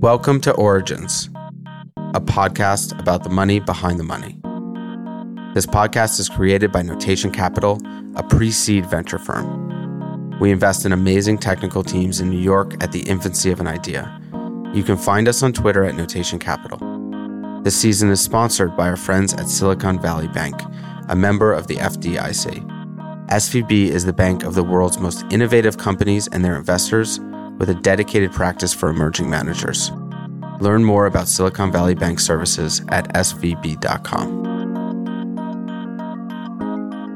Welcome to Origins, a podcast about the money behind the money. This podcast is created by Notation Capital, a pre seed venture firm. We invest in amazing technical teams in New York at the infancy of an idea. You can find us on Twitter at Notation Capital. This season is sponsored by our friends at Silicon Valley Bank, a member of the FDIC. SVB is the bank of the world's most innovative companies and their investors with a dedicated practice for emerging managers. Learn more about Silicon Valley Bank services at svb.com.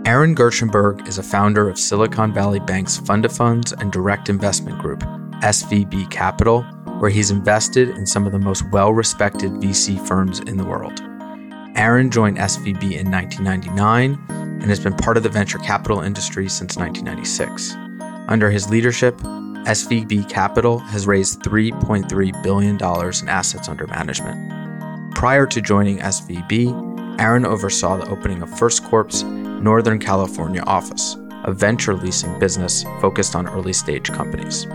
Aaron Gershenberg is a founder of Silicon Valley Bank's fund of funds and direct investment group, SVB Capital, where he's invested in some of the most well respected VC firms in the world. Aaron joined SVB in 1999 and has been part of the venture capital industry since 1996. Under his leadership, SVB Capital has raised $3.3 billion in assets under management. Prior to joining SVB, Aaron oversaw the opening of First Corp's Northern California office, a venture leasing business focused on early stage companies.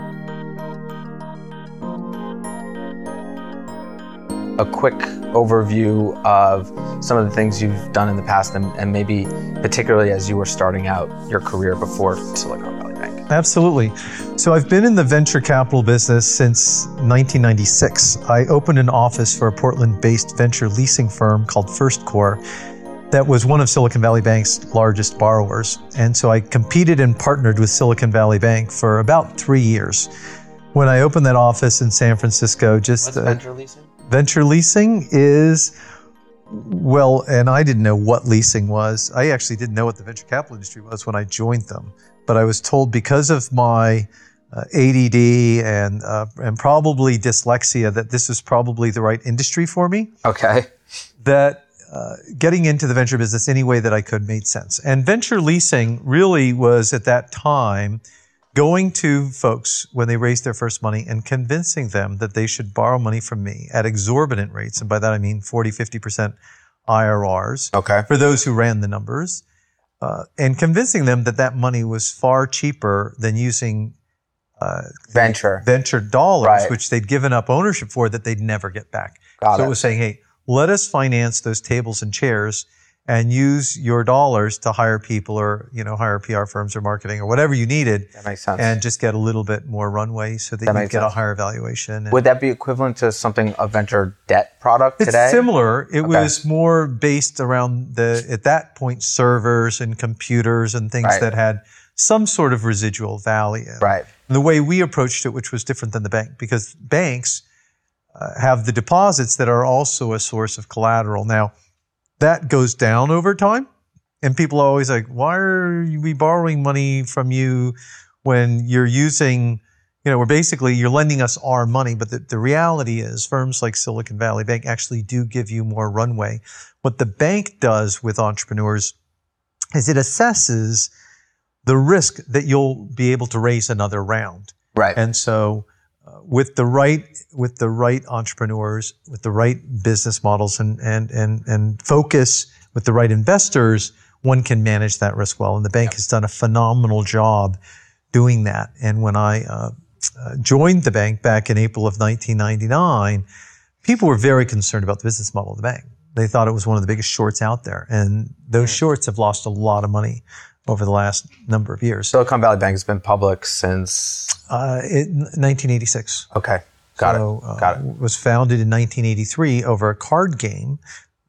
A quick overview of some of the things you've done in the past and, and maybe particularly as you were starting out your career before Silicon Valley Bank. Absolutely. So I've been in the venture capital business since 1996. I opened an office for a Portland based venture leasing firm called First Core that was one of Silicon Valley Bank's largest borrowers. And so I competed and partnered with Silicon Valley Bank for about three years. When I opened that office in San Francisco, just What's uh, venture leasing? Venture leasing is well, and I didn't know what leasing was. I actually didn't know what the venture capital industry was when I joined them, but I was told because of my uh, ADD and uh, and probably dyslexia that this was probably the right industry for me. Okay. That uh, getting into the venture business any way that I could made sense. And venture leasing really was at that time going to folks when they raised their first money and convincing them that they should borrow money from me at exorbitant rates. And by that I mean 40, 50% IRRs. Okay. For those who ran the numbers. Uh, and convincing them that that money was far cheaper than using uh, venture venture dollars, right. which they'd given up ownership for that they'd never get back. Got so it. it was saying, hey, let us finance those tables and chairs and use your dollars to hire people or you know hire PR firms or marketing or whatever you needed. That makes sense. And just get a little bit more runway so that, That you get a higher valuation. Would that be equivalent to something a venture debt product today? it's similar. It was more based around the at that point servers and computers and things Right. that had some sort of residual value. Right. And the way we approached it, which was different than the bank, because banks uh, have the deposits that are also a source of collateral. Now, that goes down over time, and people are always like, "Why are we borrowing money from you when you're using?" You know, we're basically you're lending us our money, but the, the reality is firms like Silicon Valley Bank actually do give you more runway. What the bank does with entrepreneurs is it assesses the risk that you'll be able to raise another round. Right. And so, with the right with the right entrepreneurs, with the right business models, and and and and focus with the right investors, one can manage that risk well. And the bank has done a phenomenal job doing that. And when I uh, uh, joined the bank back in April of 1999, people were very concerned about the business model of the bank. They thought it was one of the biggest shorts out there, and those shorts have lost a lot of money over the last number of years. Silicon Valley Bank has been public since. Uh, it, 1986. Okay. Got so, it. uh, Got it. Was founded in 1983 over a card game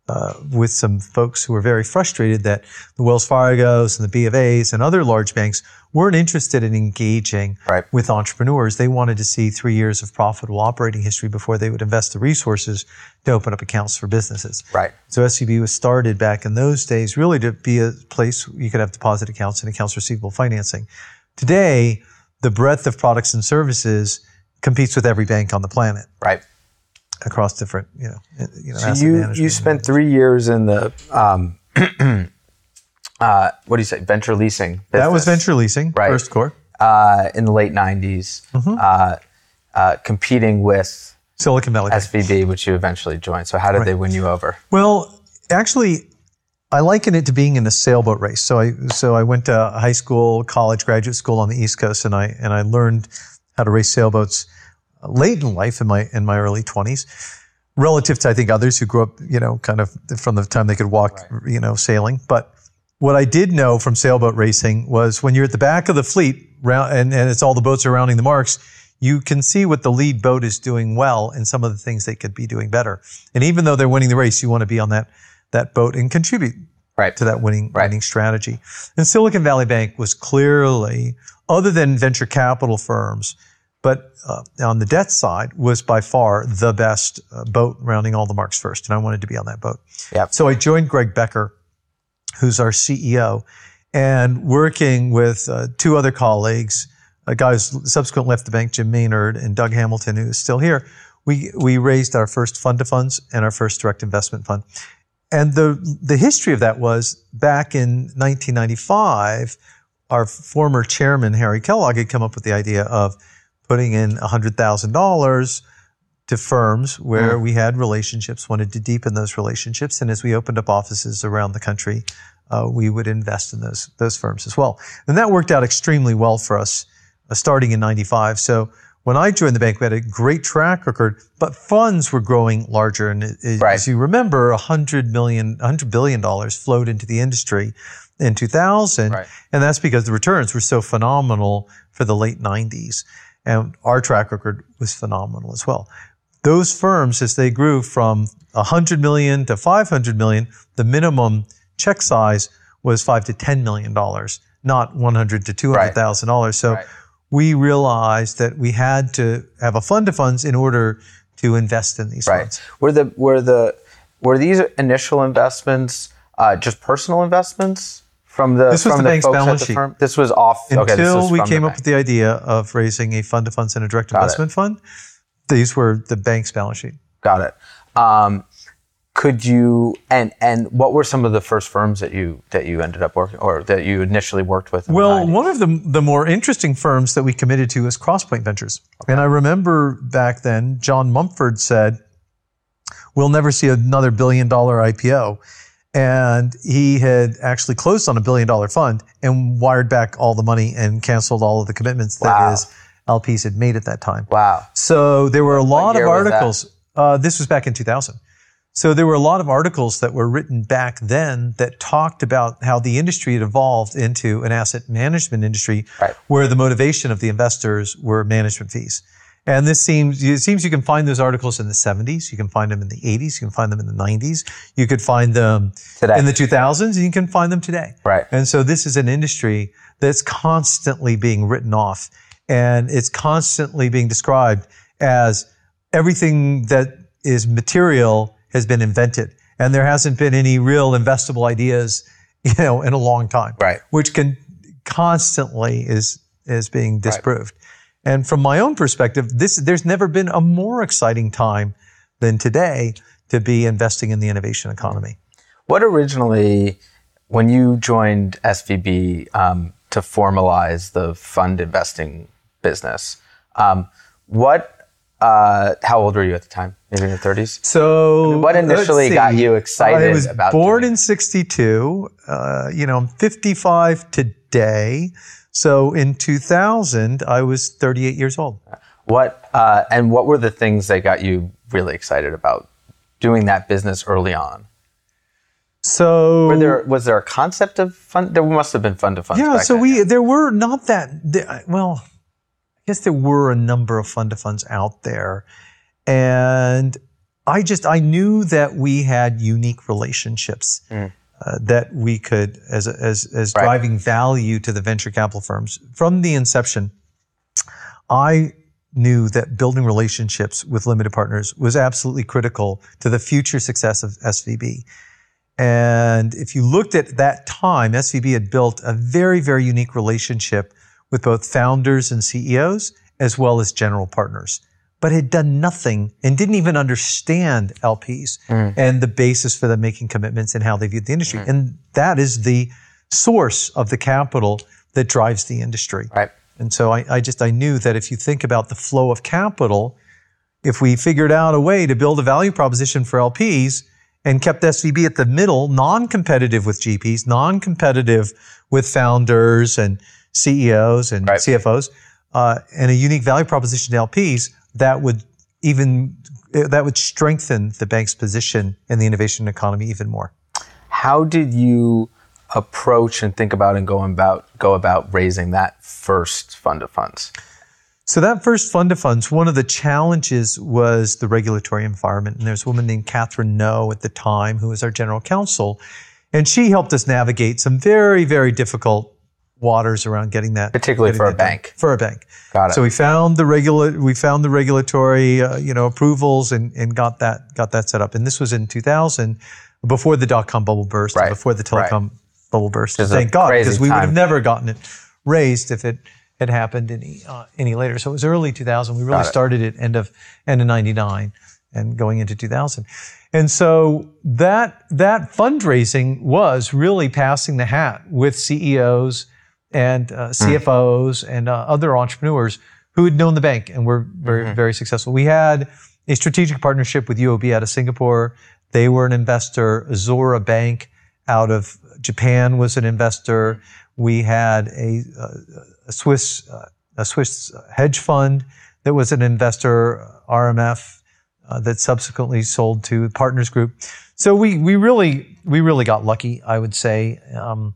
uh, with some folks who were very frustrated that the Wells Fargo's and the B of A's and other large banks weren't interested in engaging Right. with entrepreneurs. They wanted to see three years of profitable operating history before they would invest the resources to open up accounts for businesses. Right. So SVB was started back in those days really to be a place you could have deposit accounts and accounts receivable financing. Today, the breadth of products and services competes with every bank on the planet Right. Across different, you know, you know, So you you spent three years in the um, uh, what do you say venture leasing? that was venture leasing, Right. first core, uh, in the late '90s, Mm-hmm. uh, uh, competing with Silicon Valley. SVB, which you eventually joined. So how did they win you over? Well, actually, I liken it to being in a sailboat race. So I so I went to high school, college, graduate school on the East Coast, and I and I learned how to race sailboats late in life in my in my early twenties, relative to I think others who grew up, you know, kind of from the time they could walk, right. you know, sailing. But what I did know from sailboat racing was when you're at the back of the fleet, and, and it's all the boats surrounding the marks, you can see what the lead boat is doing well and some of the things they could be doing better. And even though they're winning the race, you want to be on that that boat and contribute right. to that winning right. winning strategy. And Silicon Valley Bank was clearly, other than venture capital firms, but uh, on the debt side was by far the best uh, boat rounding all the marks first. And I wanted to be on that boat. Yep. So I joined Greg Becker, who's our CEO, and working with uh, two other colleagues, a guy who subsequently left the bank, Jim Maynard, and Doug Hamilton, who is still here. We, we raised our first fund of funds and our first direct investment fund. And the, the history of that was back in 1995, our former chairman, Harry Kellogg, had come up with the idea of putting in $100,000 to firms where mm. we had relationships, wanted to deepen those relationships. And as we opened up offices around the country, uh, we would invest in those, those firms as well. And that worked out extremely well for us uh, starting in 95. So when I joined the bank, we had a great track record, but funds were growing larger. And it, right. as you remember, $100 million, $100 billion flowed into the industry in 2000. Right. And that's because the returns were so phenomenal for the late 90s. And our track record was phenomenal as well. Those firms, as they grew from 100 million to 500 million, the minimum check size was five to 10 million dollars, not 100 to 200,000 dollars. So right we realized that we had to have a fund of funds in order to invest in these right. funds. Were the were the were these initial investments uh, just personal investments from the this was from the, bank's balance sheet. Firm? This was off until okay, was we came up with the idea of raising a fund of funds and a direct Got investment it. fund. These were the bank's balance sheet. Got it. Um, could you and and what were some of the first firms that you that you ended up working or that you initially worked with? Well, one of the the more interesting firms that we committed to is Crosspoint Ventures, okay. and I remember back then John Mumford said, "We'll never see another billion dollar IPO." And he had actually closed on a billion dollar fund and wired back all the money and canceled all of the commitments that wow. his LPs had made at that time. Wow. So there were a lot of articles. Uh, this was back in 2000. So there were a lot of articles that were written back then that talked about how the industry had evolved into an asset management industry right. where the motivation of the investors were management fees. And this seems, it seems you can find those articles in the 70s. You can find them in the 80s. You can find them in the 90s. You could find them today. in the 2000s and you can find them today. Right. And so this is an industry that's constantly being written off and it's constantly being described as everything that is material has been invented and there hasn't been any real investable ideas, you know, in a long time. Right. Which can constantly is is being disproved. Right. And from my own perspective, this there's never been a more exciting time than today to be investing in the innovation economy. What originally, when you joined SVB um, to formalize the fund investing business, um, what uh, how old were you at the time? Maybe in your 30s? So, I mean, what initially got you excited I was about born doing? in 62. Uh, you know, I'm 55 today. So in 2000, I was 38 years old. What uh, and what were the things that got you really excited about doing that business early on? So were there was there a concept of fun? There must have been fun to fun. Yeah. So then, we yeah. there were not that well I guess there were a number of fund to funds out there. And I just, I knew that we had unique relationships mm. Uh, that we could, as, as, as right. driving value to the venture capital firms. From the inception, I knew that building relationships with limited partners was absolutely critical to the future success of SVB. And if you looked at that time, SVB had built a very, very unique relationship with both founders and CEOs as well as general partners, but had done nothing and didn't even understand LPs mm. and the basis for them making commitments and how they viewed the industry. Mm. And that is the source of the capital that drives the industry. Right. And so I, I just, I knew that if you think about the flow of capital, if we figured out a way to build a value proposition for LPs and kept SVB at the middle, non-competitive with GPs, non-competitive with founders and CEOs and Right. CFOs, uh, and a unique value proposition to LPs that would even that would strengthen the bank's position in the innovation economy even more. How did you approach and think about and go about go about raising that first fund of funds? So that first fund of funds, one of the challenges was the regulatory environment. And there's a woman named Catherine No at the time who was our general counsel. And she helped us navigate some very, very difficult waters around getting that. Particularly getting for a that done. bank. For a bank. Got it. So we found the regula- we found the regulatory, uh, you know, approvals and, and got that, got that set up. And this was in 2000 before the dot com bubble burst, Right. before the telecom bubble burst. a Thank God, because we would have never gotten it raised if it had happened any uh, any later. So it was early 2000. We really it. started it end of end of 99 and going into 2000. And so that that fundraising was really passing the hat with CEOs and uh, CFOs and uh, other entrepreneurs who had known the bank and were very very successful. We had a strategic partnership with UOB out of Singapore. They were an investor. Aozora Bank out of Japan was an investor. We had a, uh, a Swiss uh, a Swiss hedge fund that was an investor, RMF, uh, that subsequently sold to Partners Group. So we we really we really got lucky, I would say, um,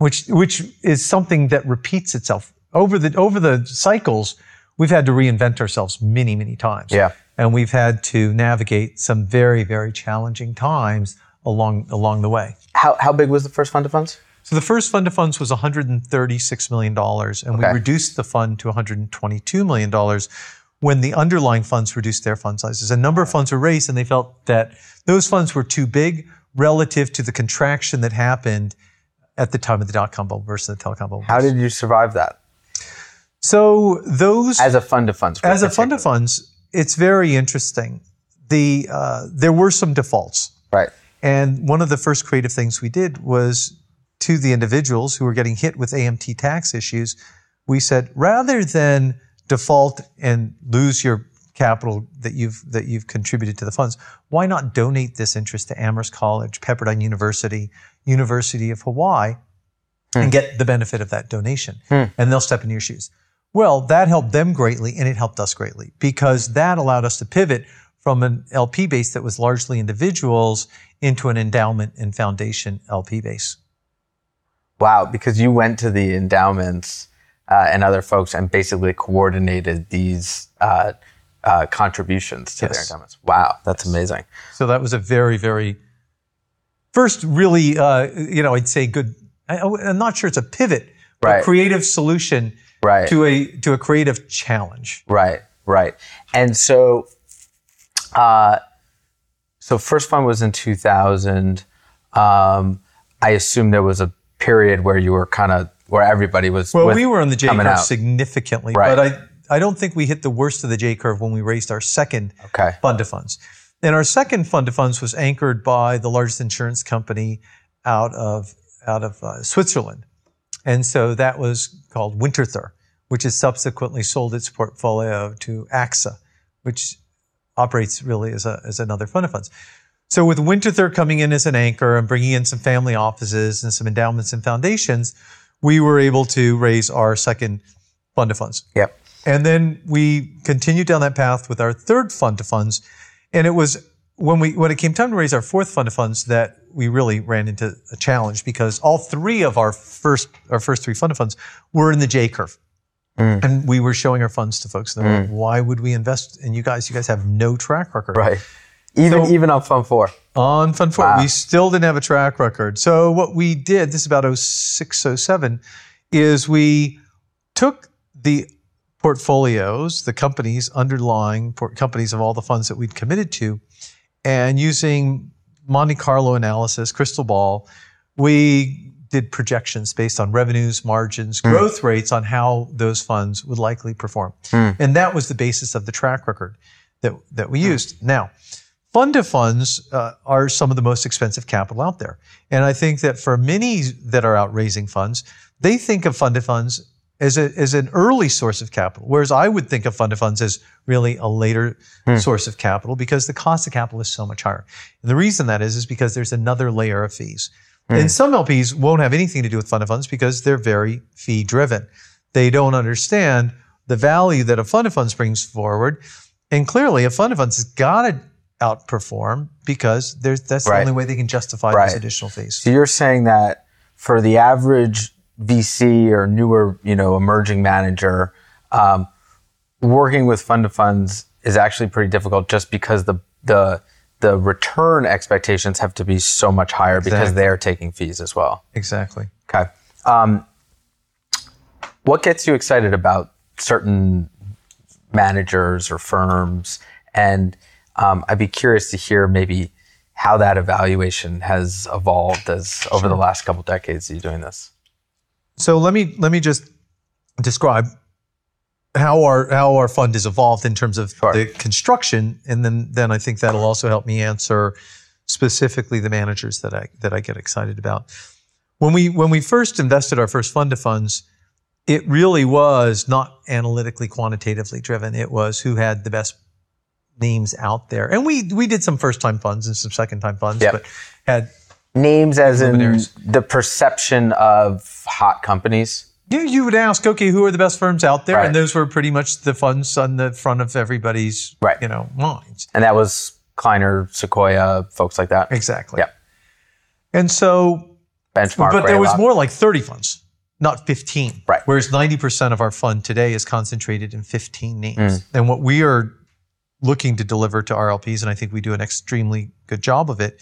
which which is something that repeats itself over the over the cycles. We've had to reinvent ourselves many many times Yeah. and we've had to navigate some very very challenging times along along the way. How how big was the first fund of funds? So the first fund of funds was 136 million dollars, and Okay. we reduced the fund to 122 million dollars when the underlying funds reduced their fund sizes. A number of funds were raised, and they felt that those funds were too big relative to the contraction that happened at the time of the dot com bubble versus the telecom bubble. How did you survive that so those as a fund of funds? as a fund of funds, it's very interesting. The uh, there were some defaults. right. And one of the first creative things we did was to the individuals who were getting hit with AMT tax issues, we said rather than default and lose your capital that you've that you've contributed to the funds, why not donate this interest to Amherst College, Pepperdine University, University of Hawaii, and get the benefit of that donation, and they'll step in your shoes. Well, that helped them greatly, and it helped us greatly because that allowed us to pivot from an LP base that was largely individuals into an endowment and foundation LP base. Wow, because you went to the endowments uh, and other folks and basically coordinated these uh, uh, contributions to their Yes. endowments. Wow, that's amazing. So that was a very, very first, really, uh, you know, I'd say good. I, I'm not sure it's a pivot, but Right. creative solution Right. to a to a creative challenge. Right, right. And so, uh, so first fund was in 2000. Um, I assume there was a period where you were kind of where everybody was. Well, with- we were on the J curve significantly, Right. but I I don't think we hit the worst of the J curve when we raised our second Okay. fund of funds. And our second fund of funds was anchored by the largest insurance company out of out of uh, Switzerland, and so that was called Winterthur, which has subsequently sold its portfolio to AXA, which operates really as a as another fund of funds. So with Winterthur coming in as an anchor and bringing in some family offices and some endowments and foundations, we were able to raise our second fund of funds. Yep. And then we continued down that path with our third fund of funds. And it was when we when it came time to raise our fourth fund of funds that we really ran into a challenge because all three of our first our first three fund of funds were in the J curve. Mm. And we were showing our funds to folks. And they're like, mm. why would we invest in you guys? You guys have no track record. Right. Even So- even on fund four. On Fund 4, Wow. we still didn't have a track record. So what we did, this is about 06, 07, is we took the portfolios, the companies, underlying port- companies of all the funds that we'd committed to, and using Monte Carlo analysis, crystal ball, we did projections based on revenues, margins, hmm. growth rates on how those funds would likely perform. Hmm. And that was the basis of the track record that, that we hmm. used. Now, fund of funds uh, are some of the most expensive capital out there. And I think that for many that are out raising funds, they think of fund of funds as, a, as an early source of capital, whereas I would think of fund of funds as really a later hmm. source of capital because the cost of capital is so much higher. And the reason that is, is because there's another layer of fees. Hmm. And some LPs won't have anything to do with fund of funds because they're very fee driven. They don't understand the value that a fund of funds brings forward. And clearly, a fund of funds has got to outperform because there's, that's Right. the only way they can justify Right. those additional fees. So you're saying that for the average VC or newer, you know, emerging manager, um, working with fund of funds is actually pretty difficult just because the the the return expectations have to be so much higher because they're taking fees as well. Exactly. Okay. Um, what gets you excited about certain managers or firms? And um, I'd be curious to hear maybe how that evaluation has evolved as over the last couple decades that you're doing this. So let me let me just describe how our how our fund has evolved in terms of Sure. the construction, and then then I think that'll also help me answer specifically the managers that I that I get excited about. When we when we first invested our first fund of funds, it really was not analytically quantitatively driven. It was who had the best names out there, and we we did some first time funds and some second time funds, Yep. but had Names as in Luminaries. the perception of hot companies. you, you would ask, okay, who are the best firms out there? Right. And those were pretty much the funds on the front of everybody's, Right. you know, minds. And that was Kleiner, Sequoia, folks like that. Exactly. Yeah. And so, Benchmark. but there was Greylock. more like 30 funds, not 15. Right. Whereas 90% of our fund today is concentrated in 15 names. Mm. And what we are looking to deliver to RLPs, and I think we do an extremely good job of it,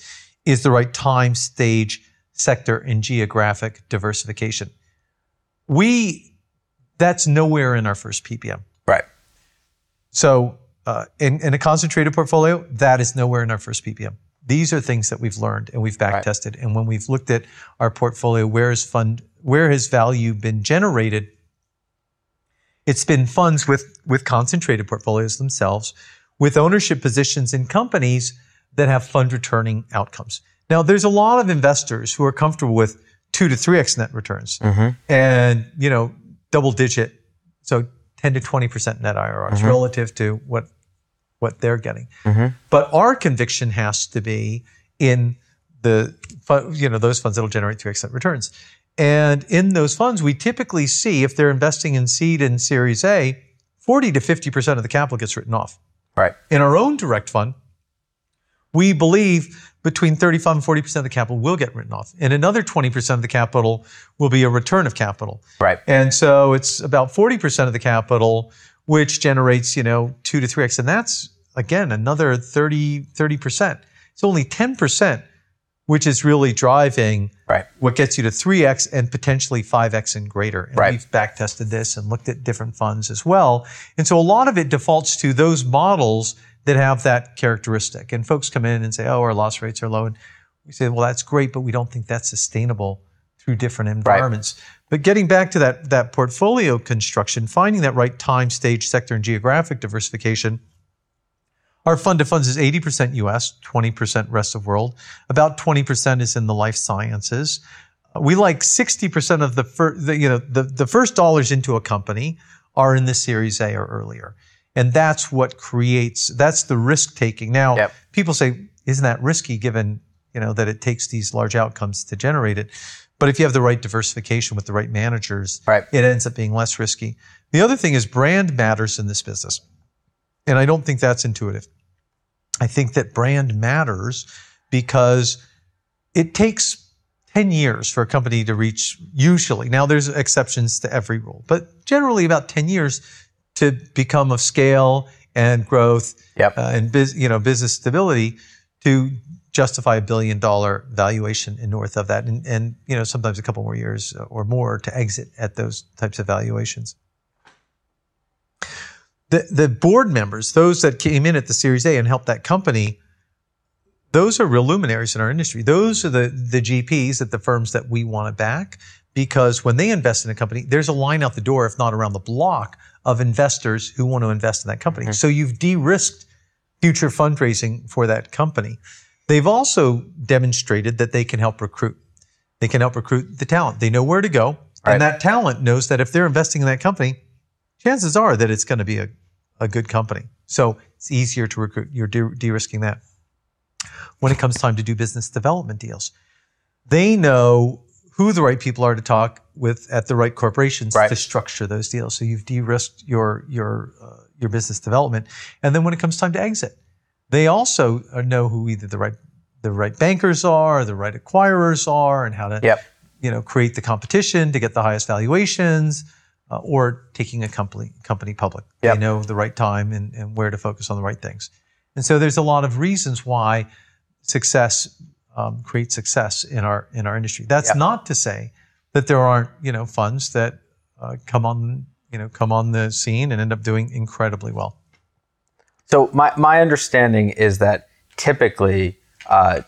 is the right time, stage, sector, and geographic diversification. We, that's nowhere in our first PPM. Right. So, uh, in, in a concentrated portfolio, that is nowhere in our first PPM. These are things that we've learned and we've back Right. tested. And when we've looked at our portfolio, where is fund, where has value been generated? It's been funds with, with concentrated portfolios themselves, with ownership positions in companies that have fund returning outcomes. Now, there's a lot of investors who are comfortable with two to three x net returns mm-hmm. and you know double digit, so 10 to 20 percent net IRRs mm-hmm. relative to what what they're getting. Mm-hmm. But our conviction has to be in the you know those funds that'll generate three x net returns. And in those funds, we typically see if they're investing in seed and Series A, 40 to 50 percent of the capital gets written off. Right. In our own direct fund, we believe between 35 and 40% of the capital will get written off. And another 20% of the capital will be a return of capital. Right. And so it's about 40% of the capital, which generates, you know, two to three X. And that's, again, another 30, 30%. It's only 10%, which is really driving Right. what gets you to 3x and potentially 5x and greater. And Right. we've back tested this and looked at different funds as well. And so a lot of it defaults to those models that have that characteristic. And folks come in and say, oh, our loss rates are low. And we say, well, that's great, but we don't think that's sustainable through different environments. But getting back to that, that portfolio construction, finding that right time, stage, sector, and geographic diversification, our fund of funds is 80% US, 20% rest of world. About 20% is in the life sciences. We like 60% of the, fir- the you know the, the first dollars into a company are in the Series A or earlier. And that's what creates that's the risk taking. Now, Yep. people say isn't that risky given, you know, that it takes these large outcomes to generate it? But if you have the right diversification with the right managers, Right. it ends up being less risky. The other thing is brand matters in this business. And I don't think that's intuitive. I think that brand matters because it takes 10 years for a company to reach, usually. Now, there's exceptions to every rule, but generally about 10 years to become of scale and growth Yep. uh, and bus- you know, business stability to justify a billion dollar valuation and north of that. And, and, you know, sometimes a couple more years or more to exit at those types of valuations the the board members, those that came in at the Series A and helped that company, those are real luminaries in our industry. Those are the the GPs at the firms that we want to back because when they invest in a company, there's a line out the door, if not around the block, of investors who want to invest in that company. Mm-hmm. So you've de-risked future fundraising for that company. They've also demonstrated that they can help recruit. They can help recruit the talent. They know where to go. Right. And that talent knows that if they're investing in that company, chances are that it's going to be a, a good company. So it's easier to recruit. You're de- de-risking that. When it comes time to do business development deals, they know who the right people are to talk with at the right corporations Right. to structure those deals. So you've de-risked your your uh, your business development, and then when it comes time to exit, they also uh, know who either the right the right bankers are, the right acquirers are, and how to Yep. you know create the competition to get the highest valuations, uh, or taking a company company public. Yep. They know the right time and, and where to focus on the right things. And so there's a lot of reasons why success um, creates success in our in our industry. That's Yep. not to say that there aren't you know funds that uh, come on you know come on the scene and end up doing incredibly well. So my, my understanding is that typically uh,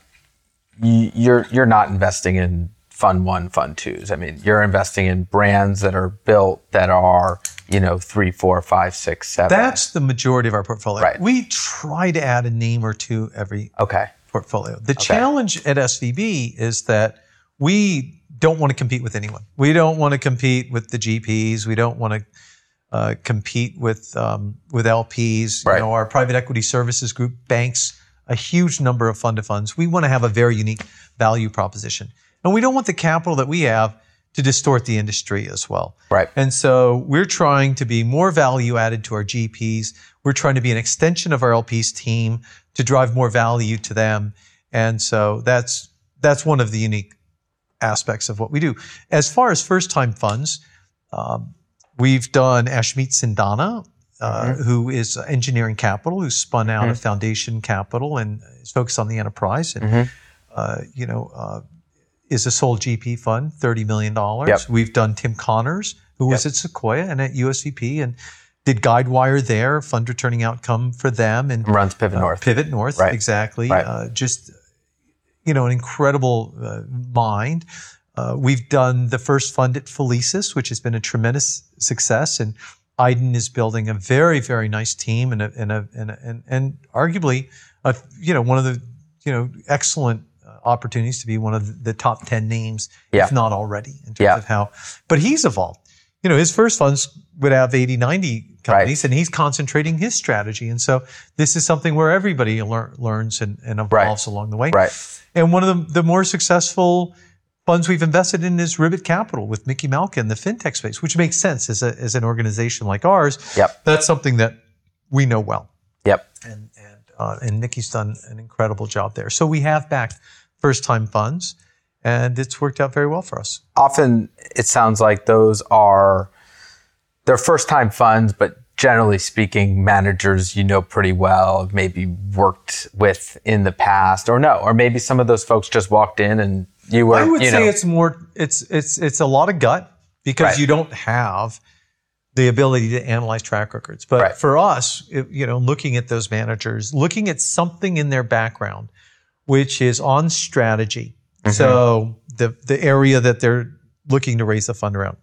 y- you're you're not investing in fund one, fund twos. I mean, you're investing in brands that are built that are you know three, four, five, six, seven. That's the majority of our portfolio. Right. We try to add a name or two every okay. Portfolio. The challenge at SVB is that we don't want to compete with anyone. We don't want to compete with the GPs. We don't want to uh, compete with um, with LPs. Right. You know, our private equity services group banks a huge number of fund to funds. We want to have a very unique value proposition, and we don't want the capital that we have to distort the industry as well. Right. And so we're trying to be more value added to our GPs. We're trying to be an extension of our LPs team to drive more value to them. And so that's that's one of the unique aspects of what we do. As far as first time funds, um, we've done Ashmeet Sidana, uh, who is Engineering Capital, who spun out of Foundation Capital and is focused on the enterprise. And uh, you know, uh, is a sole GP fund, thirty million dollars. Yep. We've done Tim Connors, who was at Sequoia and at USVP, and did Guidewire there, fund returning outcome for them, and Runs Pivot uh, North. Pivot North, Right. exactly. Right. Uh, just you know, an incredible uh, mind. Uh, we've done the first fund at Felicis, which has been a tremendous success, and Aydin is building a very, very nice team and a, and a, and, a, and, and arguably, a, you know, one of the you know excellent opportunities to be one of the top ten names, Yeah. if not already, in terms Yeah. of how. But he's evolved. You know, his first funds would have 80, 90 companies, and he's concentrating his strategy. And so this is something where everybody lear- learns and, and evolves along the way. Right. And one of the, the more successful funds we've invested in is Ribbit Capital with Mickey Malka in, the fintech space, which makes sense as, a, as an organization like ours. Yep. That's something that we know well. Yep. And, and, uh, and Mickey's done an incredible job there. So we have backed first time funds, and it's worked out very well for us. Often it sounds like those are they're first time funds, but generally speaking, managers you know pretty well, maybe worked with in the past, or no, or maybe some of those folks just walked in and you were. I would say know, it's more it's it's it's a lot of gut because Right. you don't have the ability to analyze track records. But Right. for us, it- you know, looking at those managers, looking at something in their background, which is on strategy. Mm-hmm. So the the area that they're looking to raise the fund around,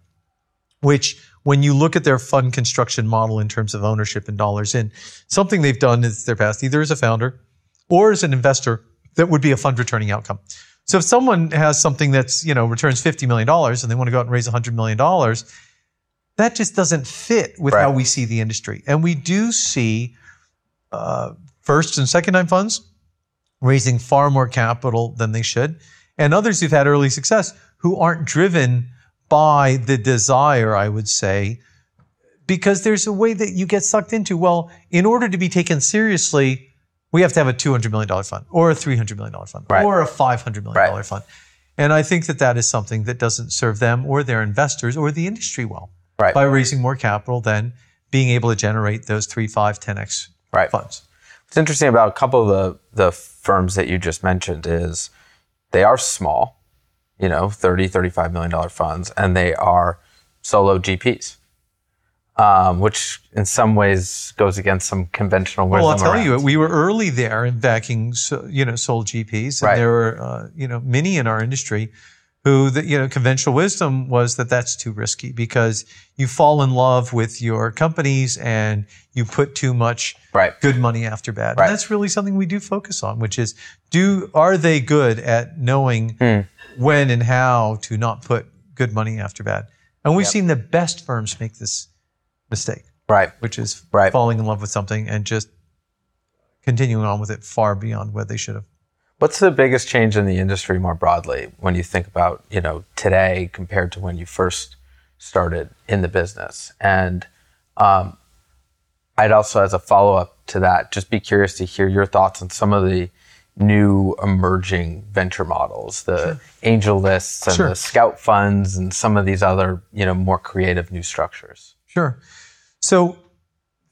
which when you look at their fund construction model in terms of ownership and dollars in, something they've done in their past, either as a founder or as an investor, that would be a fund returning outcome. So if someone has something that's, you know, returns $50 million and they want to go out and raise $100 million, that just doesn't fit with Right. how we see the industry. And we do see uh, first and second time funds raising far more capital than they should, and others who've had early success who aren't driven by the desire, I would say, because there's a way that you get sucked into. Well, in order to be taken seriously, we have to have a $200 million fund or a $300 million fund Right. or a $500 million Right. fund. And I think that that is something that doesn't serve them or their investors or the industry well Right. by raising more capital than being able to generate those 3, 5, 10x Right. funds. What's interesting about a couple of the, the firms that you just mentioned is they are small, you know, 30, 35 million dollar funds, and they are solo GPs, um, which in some ways goes against some conventional wisdom. Well, I'll tell around. you, we were early there in backing, you know, sold GPs, and Right. there were, uh, you know, many in our industry who, the, you know, conventional wisdom was that that's too risky because you fall in love with your companies and you put too much Right. good money after bad. Right. And that's really something we do focus on, which is, do are they good at knowing Hmm. when and how to not put good money after bad? And we've Yep. seen the best firms make this mistake, Right. which is Right. falling in love with something and just continuing on with it far beyond where they should have. What's the biggest change in the industry more broadly when you think about, you know, today compared to when you first started in the business? And um, I'd also, as a follow up to that, just be curious to hear your thoughts on some of the new emerging venture models, the angel lists and Sure. the scout funds and some of these other, you know, more creative new structures. Sure. So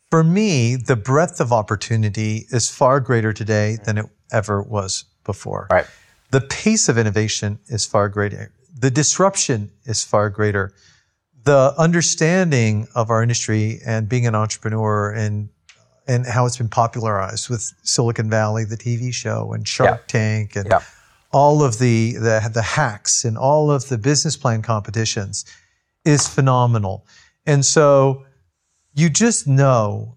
for me, the breadth of opportunity is far greater today than it ever was before. Right. The pace of innovation is far greater. The disruption is far greater. The understanding of our industry and being an entrepreneur and and how it's been popularized with Silicon Valley, the TV show, and Shark Yeah. Tank, and Yeah. all of the, the the hacks and all of the business plan competitions is phenomenal. And so you just know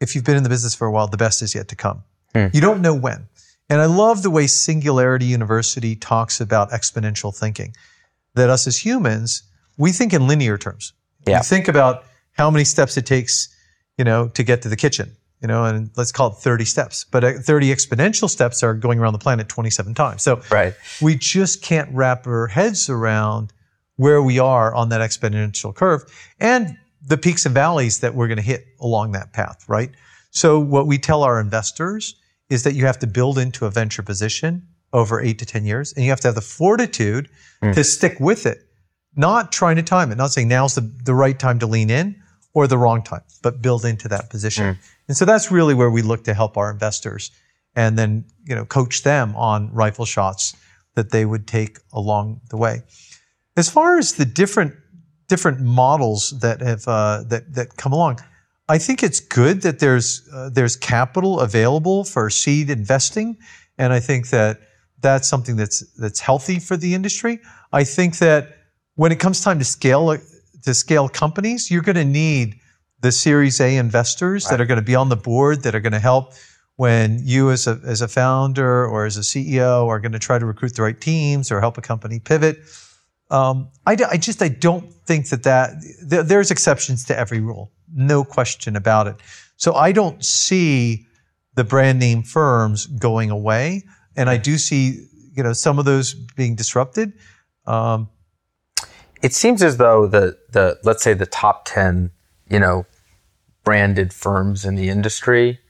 if you've been in the business for a while, the best is yet to come. Hmm. You don't know when. And I love the way Singularity University talks about exponential thinking. That us as humans, we think in linear terms. Yeah. We think about how many steps it takes, you know, to get to the kitchen, you know, and let's call it 30 steps. But uh, 30 exponential steps are going around the planet 27 times. So Right. we just can't wrap our heads around where we are on that exponential curve and the peaks and valleys that we're going to hit along that path, right? So what we tell our investors is that you have to build into a venture position over eight to 10 years and you have to have the fortitude to stick with it, not trying to time it, not saying now's the, the right time to lean in or the wrong time, but build into that position. And so that's really where we look to help our investors and then, you know, coach them on rifle shots that they would take along the way. As far as the different different models that have uh, that that come along, I think it's good that there's uh, there's capital available for seed investing, and I think that that's something that's that's healthy for the industry. I think that when it comes time to scale to scale companies, you're going to need the Series A investors that are going to be on the board that are going to help when you as a as a founder or as a CEO are going to try to recruit the right teams or help a company pivot. Um, I, I just I don't think that that th- there's exceptions to every rule, no question about it. So I don't see the brand name firms going away, and I do see you know some of those being disrupted. Um, it seems as though the the let's say the top 10 you know branded firms in the industry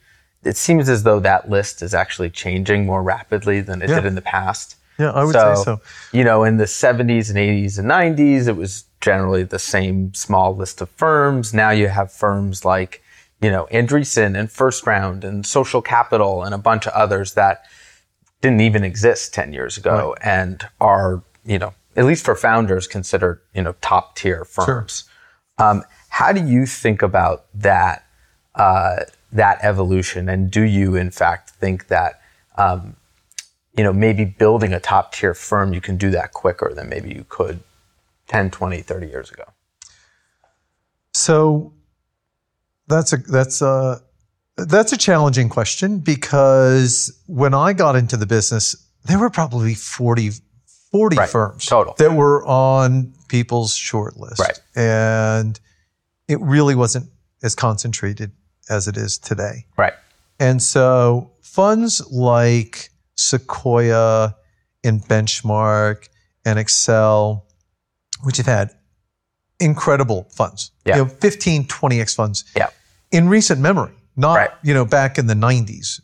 it seems as though that list is actually changing more rapidly than it Yeah. did in the past yeah, I would say so. you know in the 70s and 80s and 90s it was generally the same small list of firms now you have firms like you know Andreessen and First Round and Social Capital and a bunch of others that didn't even exist 10 years ago and are, you know, at least for founders considered, you know, top tier firms. Um, how do you think about that, uh, that evolution? And do you in fact think that, um, you know, maybe building a top tier firm, you can do that quicker than maybe you could 10, 20, 30 years ago? So that's a that's a that's a challenging question because when I got into the business, there were probably 40, 40 Right. firms Total. that were on people's short list. Right. And it really wasn't as concentrated as it is today. Right. And so funds like Sequoia and Benchmark and Accel, which have had incredible funds, Yeah. you know, 15, 20x funds Yeah. in recent memory, not, Right. you know, back in the 90s.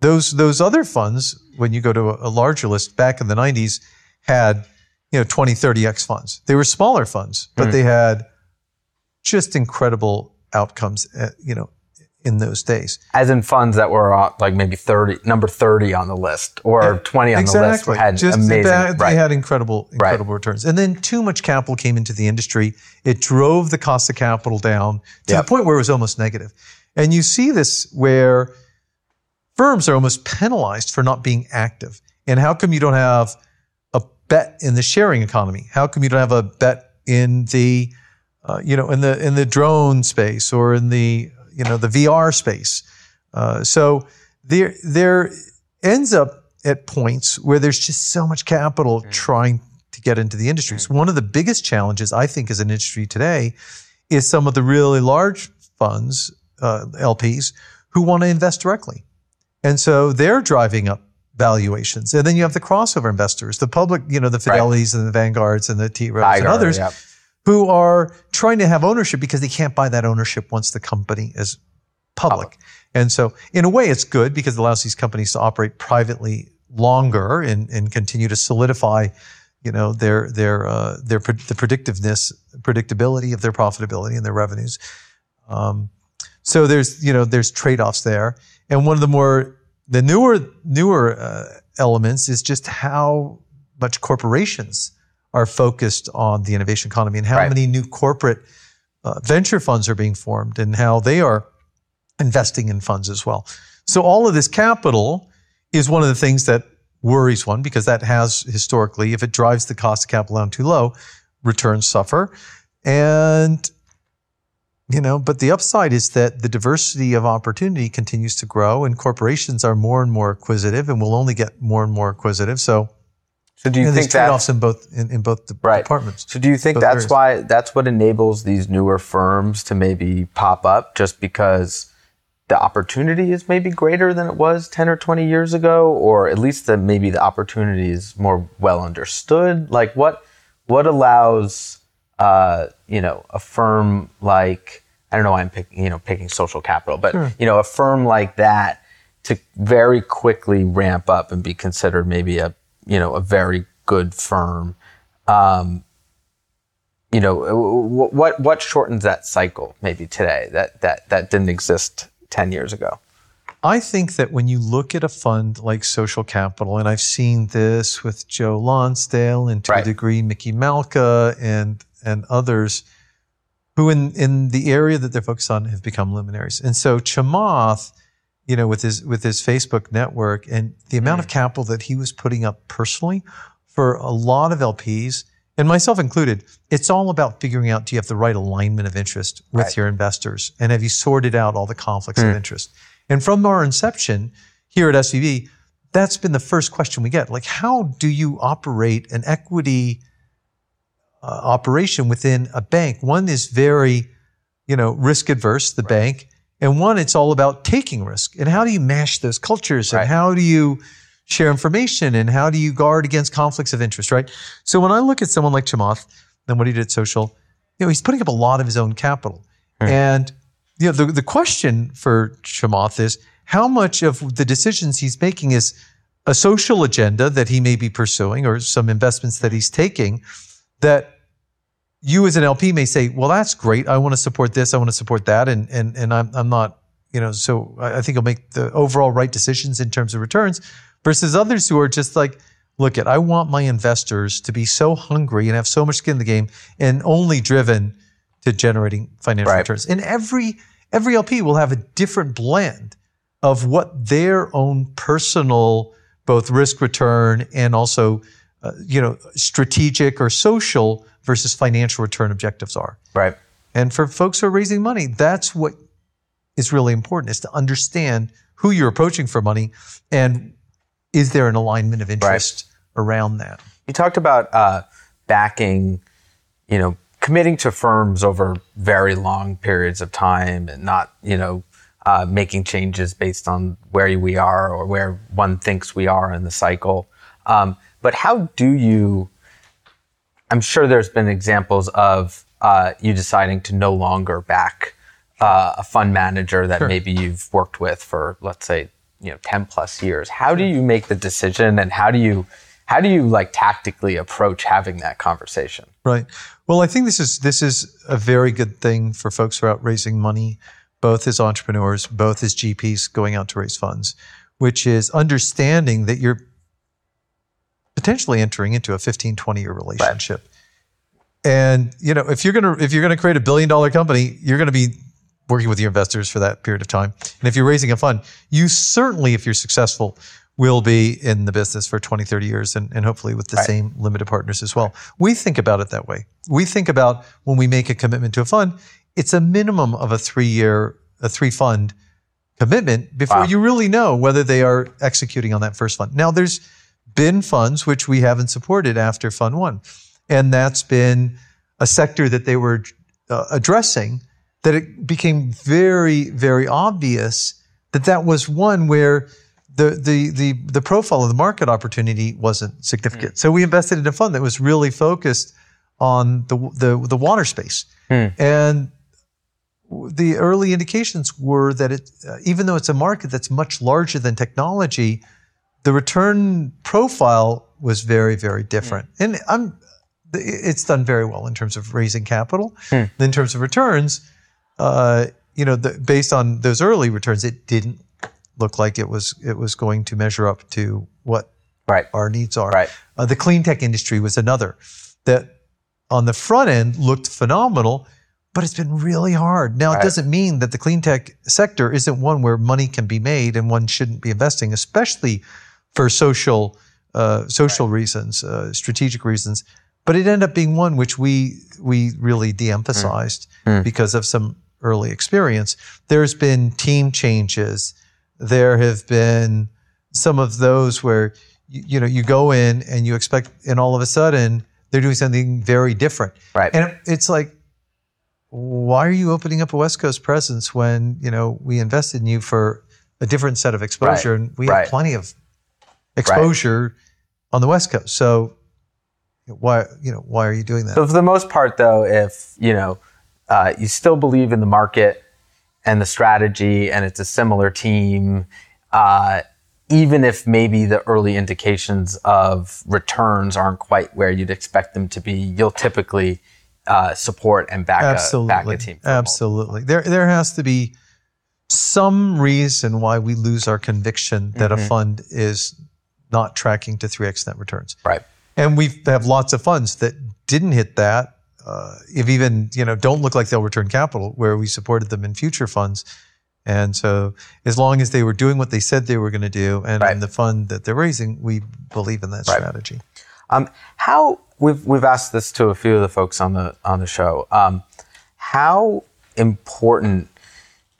Those, those other funds, when you go to a, a larger list back in the 90s, had, you know, 20, 30x funds. They were smaller funds, but Mm. they had just incredible outcomes, uh, you know, in those days. As in funds that were uh, like maybe 30, number 30 on the list or 20 on the list had Just amazing. that- right. They had incredible, incredible returns. And then too much capital came into the industry. It drove the cost of capital down to Yep. the point where it was almost negative. And you see this where firms are almost penalized for not being active. And how come you don't have a bet in the sharing economy? How come you don't have a bet in the, uh, you know, in the in the drone space or in the you know the VR space? Uh, so there there ends up at points where there's just so much capital trying to get into the industry. So one of the biggest challenges I think as an industry today is some of the really large funds, uh, LPs, who want to invest directly. And so they're driving up valuations. And then you have the crossover investors, the public, you know, the Fidelities and the Vanguards and the T. Rowes and others yep. Who are trying to have ownership because they can't buy that ownership once the company is public. And so, in a way, it's good because it allows these companies to operate privately longer and, and continue to solidify, you know, their their uh, their the predictiveness, predictability of their profitability and their revenues. Um, so there's you know there's trade offs there, and one of the more the newer newer uh, elements is just how much corporations are focused on the innovation economy and how Right. many new corporate uh, venture funds are being formed and how they are investing in funds as well. So all of this capital is one of the things that worries one because that has historically, if it drives the cost of capital down too low, returns suffer. And you know, but the upside is that the diversity of opportunity continues to grow and corporations are more and more acquisitive and will only get more and more acquisitive. So So do you and there's think that trade-offs in both in, in both the Right. departments. So do you think that's areas. why that's what enables these newer firms to maybe pop up just because the opportunity is maybe greater than it was 10 or 20 years ago or at least that maybe the opportunity is more well understood like what what allows uh, you know a firm like I don't know why I'm picking you know picking social capital but you know a firm like that to very quickly ramp up and be considered maybe a you know a very good firm um, you know what what shortens that cycle maybe today that that that didn't exist 10 years ago I think that when you look at a fund like Social Capital, and I've seen this with Joe Lonsdale and to Right. a degree Mickey Malka and and others, who in in the area that they're focused on have become luminaries. And so Chamath, you know, with his with his Facebook network and the amount Mm. of capital that he was putting up personally for a lot of LPs, and myself included, it's all about figuring out do you have the right alignment of interest with Right. your investors, and have you sorted out all the conflicts of interest? And from our inception here at SVB, that's been the first question we get. Like, how do you operate an equity uh, operation within a bank? One is very, you know, risk adverse, the bank, and one it's all about taking risk. And how do you mash those cultures? Right. And how do you share information? And how do you guard against conflicts of interest? Right. So when I look at someone like Chamath and what he did at Social, you know, he's putting up a lot of his own capital, hmm. and you know, the, the question for Chamath is how much of the decisions he's making is a social agenda that he may be pursuing or some investments that he's taking that you as an LP may say, well, that's great. I want to support this. I want to support that. And, and, and I'm, I'm not, you know, so I think he'll make the overall right decisions in terms of returns versus others who are just like, look at, I want my investors to be so hungry and have so much skin in the game and only driven to generating financial Right. returns. And every, every LP will have a different blend of what their own personal both risk return and also uh, you know strategic or social versus financial return objectives are right and for folks who are raising money that's what is really important is to understand who you're approaching for money and is there an alignment of interest around that You talked about uh, backing, you know, committing to firms over very long periods of time and not, you know, uh, making changes based on where we are or where one thinks we are in the cycle. Um, but how do you? I'm sure there's been examples of uh, you deciding to no longer back uh, a fund manager that maybe you've worked with for, let's say, you know, 10 plus years. How do you make the decision, and how do you, how do you like tactically approach having that conversation? Right. Well, I think this is this is a very good thing for folks who are out raising money, both as entrepreneurs, both as GPs going out to raise funds, which is understanding that you're potentially entering into a 15, 20 year relationship. And you know, if you're gonna if you're gonna create a billion dollar company, you're gonna be working with your investors for that period of time. And if you're raising a fund, you certainly, if you're successful, will be in the business for 20, 30 years and, and hopefully with the same limited partners as well. We think about it that way. We think about when we make a commitment to a fund, it's a minimum of a three year, a three fund commitment before Wow. you really know whether they are executing on that first fund. Now there's been funds which we haven't supported after Fund One, and that's been a sector that they were uh, addressing. That it became very, very obvious that that was one where the the the the profile of the market opportunity wasn't significant. Hmm. So we invested in a fund that was really focused on the the, the water space, Hmm. and the early indications were that it, uh, even though it's a market that's much larger than technology, the return profile was very very different. And I'm it's done very well in terms of raising capital. In terms of returns, uh, you know, the, based on those early returns, it didn't look like it was it was going to measure up to what Right. our needs are. Right. Uh, the clean tech industry was another that on the front end looked phenomenal, but it's been really hard. Now, Right. it doesn't mean that the clean tech sector isn't one where money can be made and one shouldn't be investing, especially for social uh, social reasons, uh, strategic reasons. But it ended up being one which we we really de-emphasized because of some early experience. There's been team changes. There have been some of those where you, you know you go in and you expect, and all of a sudden they're doing something very different. Right. And it- it's like, why are you opening up a West Coast presence when you know we invested in you for a different set of exposure, Right. and we Right. have plenty of exposure on the West Coast. So why you know why are you doing that? So for the most part, though, if you know uh, you still believe in the market and the strategy, and it's a similar team, uh, even if maybe the early indications of returns aren't quite where you'd expect them to be, you'll typically uh, support and back Absolutely, a back a team. for a multiple. absolutely. There there has to be some reason why we lose our conviction that Mm-hmm. a fund is not tracking to three x net returns. Right. And we have lots of funds that didn't hit that. Uh, if even you know don't look like they'll return capital, where we supported them in future funds. And so, as long as they were doing what they said they were going to do, and Right. in the fund that they're raising, we believe in that Right. strategy. Um, how we've we've asked this to a few of the folks on the on the show. Um, how important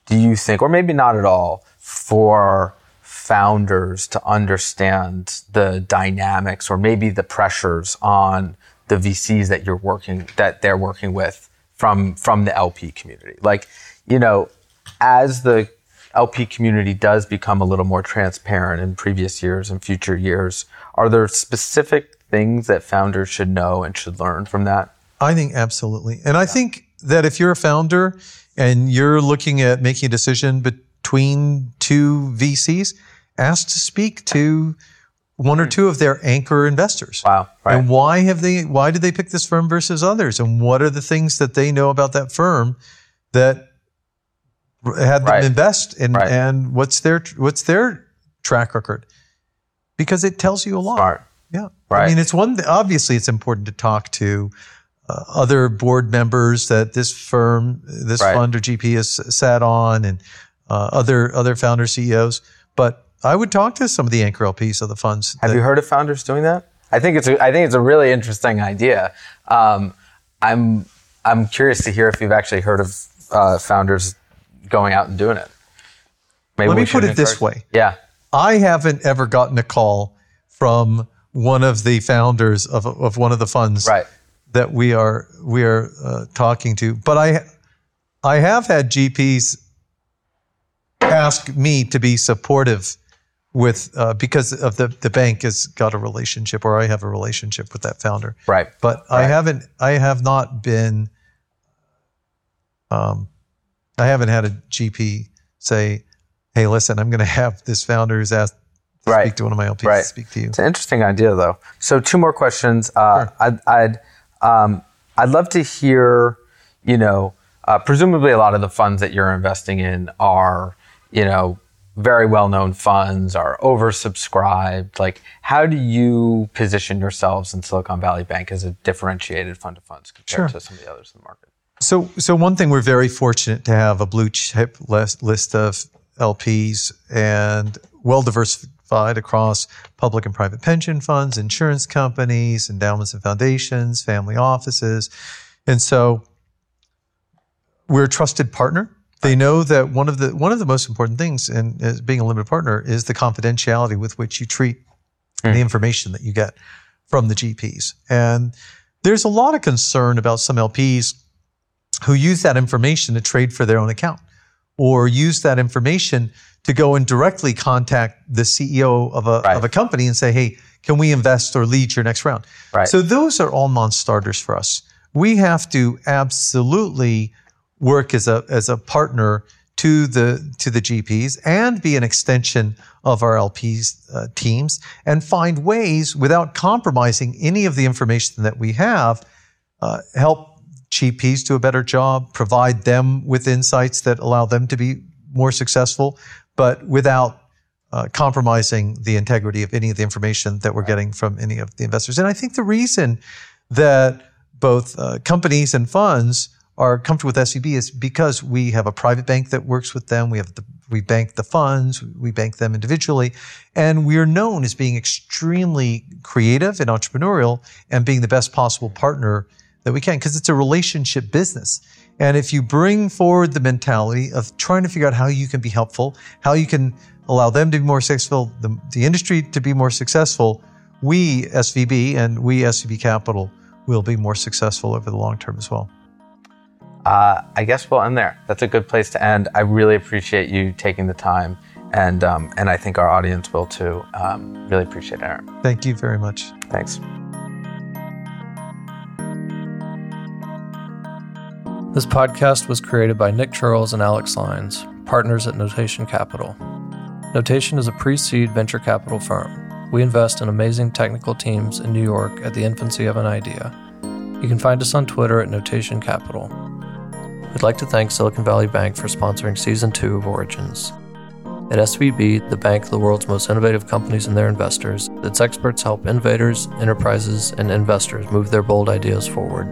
do you think, or maybe not at all, for founders to understand the dynamics or maybe the pressures on the VCs that you're working that they're working with from from the LP community? Like, you know, as the LP community does become a little more transparent in previous years and future years, are there specific things that founders should know and should learn from that? I think absolutely. And I think that if you're a founder and you're looking at making a decision between two VCs, ask to speak to one or two of their anchor investors. Wow, right. And why have they why did they pick this firm versus others? And what are the things that they know about that firm that had them Right. invest and Right. and what's their what's their track record? Because it tells you a lot. Smart. Yeah. Right. I mean, it's one, obviously, it's important to talk to uh, other board members that this firm, this fund or GP has sat on and uh, other, other founder CEOs. But I would talk to some of the anchor LPs of the funds. Have that- you heard of founders doing that? I think it's a, I think it's a really interesting idea. Um, I'm I'm curious to hear if you've actually heard of uh, founders going out and doing it. Maybe Let me put it this way. Yeah. I haven't ever gotten a call from one of the founders of, of one of the funds Right. that we are we are uh, talking to. But I I have had GPs ask me to be supportive with uh, because of the the bank has got a relationship or I have a relationship with that founder. Right. But I haven't I have not been um I haven't had a GP say, "Hey, listen, I'm going to have this founder who's asked to Right. speak to one of my LPs Right. to speak to you." It's an interesting idea, though. So, two more questions. Uh, I'd I'd, um, I'd love to hear. You know, uh, presumably a lot of the funds that you're investing in are, you know, very well-known funds, are oversubscribed. Like, how do you position yourselves in Silicon Valley Bank as a differentiated fund of funds compared Sure. to some of the others in the market? So, so one thing we're very fortunate to have a blue chip list, list of LPs and well diversified across public and private pension funds, insurance companies, endowments and foundations, family offices, and so we're a trusted partner. They know that one of the one of the most important things in as being a limited partner is the confidentiality with which you treat and the information that you get from the GPs. And there's a lot of concern about some LPs who use that information to trade for their own account or use that information to go and directly contact the CEO of a, Right. of a company and say, hey, can we invest or lead your next round? Right. So those are all non-starters for us. We have to absolutely work as a as a partner to the to the GPs and be an extension of our LPs uh, teams and find ways without compromising any of the information that we have uh, help GPs do a better job, provide them with insights that allow them to be more successful, but without uh, compromising the integrity of any of the information that we're getting from any of the investors. And I think the reason that both uh, companies and funds are comfortable with SVB is because we have a private bank that works with them. We have the, we bank the funds, we bank them individually, and we are known as being extremely creative and entrepreneurial and being the best possible partner that we can because it's a relationship business. And if you bring forward the mentality of trying to figure out how you can be helpful, how you can allow them to be more successful, the, the industry to be more successful, we, SVB, and we, SVB Capital, will be more successful over the long term as well. Uh, I guess we'll end there. That's a good place to end. I really appreciate you taking the time, and um, and I think our audience will too. Um, really appreciate it, Aaron. Thank you very much. Thanks. This podcast was created by Nick Chirls and Alex Lines, partners at Notation Capital. Notation is a pre seed venture capital firm. We invest in amazing technical teams in New York at the infancy of an idea. You can find us on Twitter at Notation Capital. We'd like to thank Silicon Valley Bank for sponsoring Season 2 of Origins. At SVB, the bank of the world's most innovative companies and their investors, its experts help innovators, enterprises, and investors move their bold ideas forward.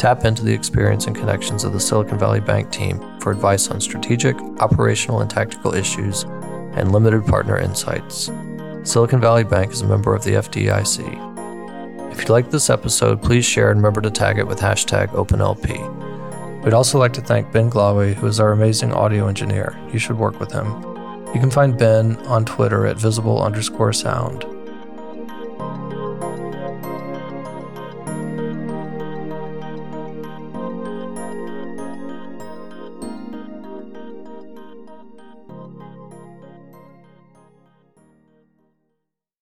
Tap into the experience and connections of the Silicon Valley Bank team for advice on strategic, operational, and tactical issues and limited partner insights. Silicon Valley Bank is a member of the FDIC. If you liked this episode, please share and remember to tag it with hashtag OpenLP. We'd also like to thank Ben Glawe, who is our amazing audio engineer. You should work with him. You can find Ben on Twitter at visible underscore sound.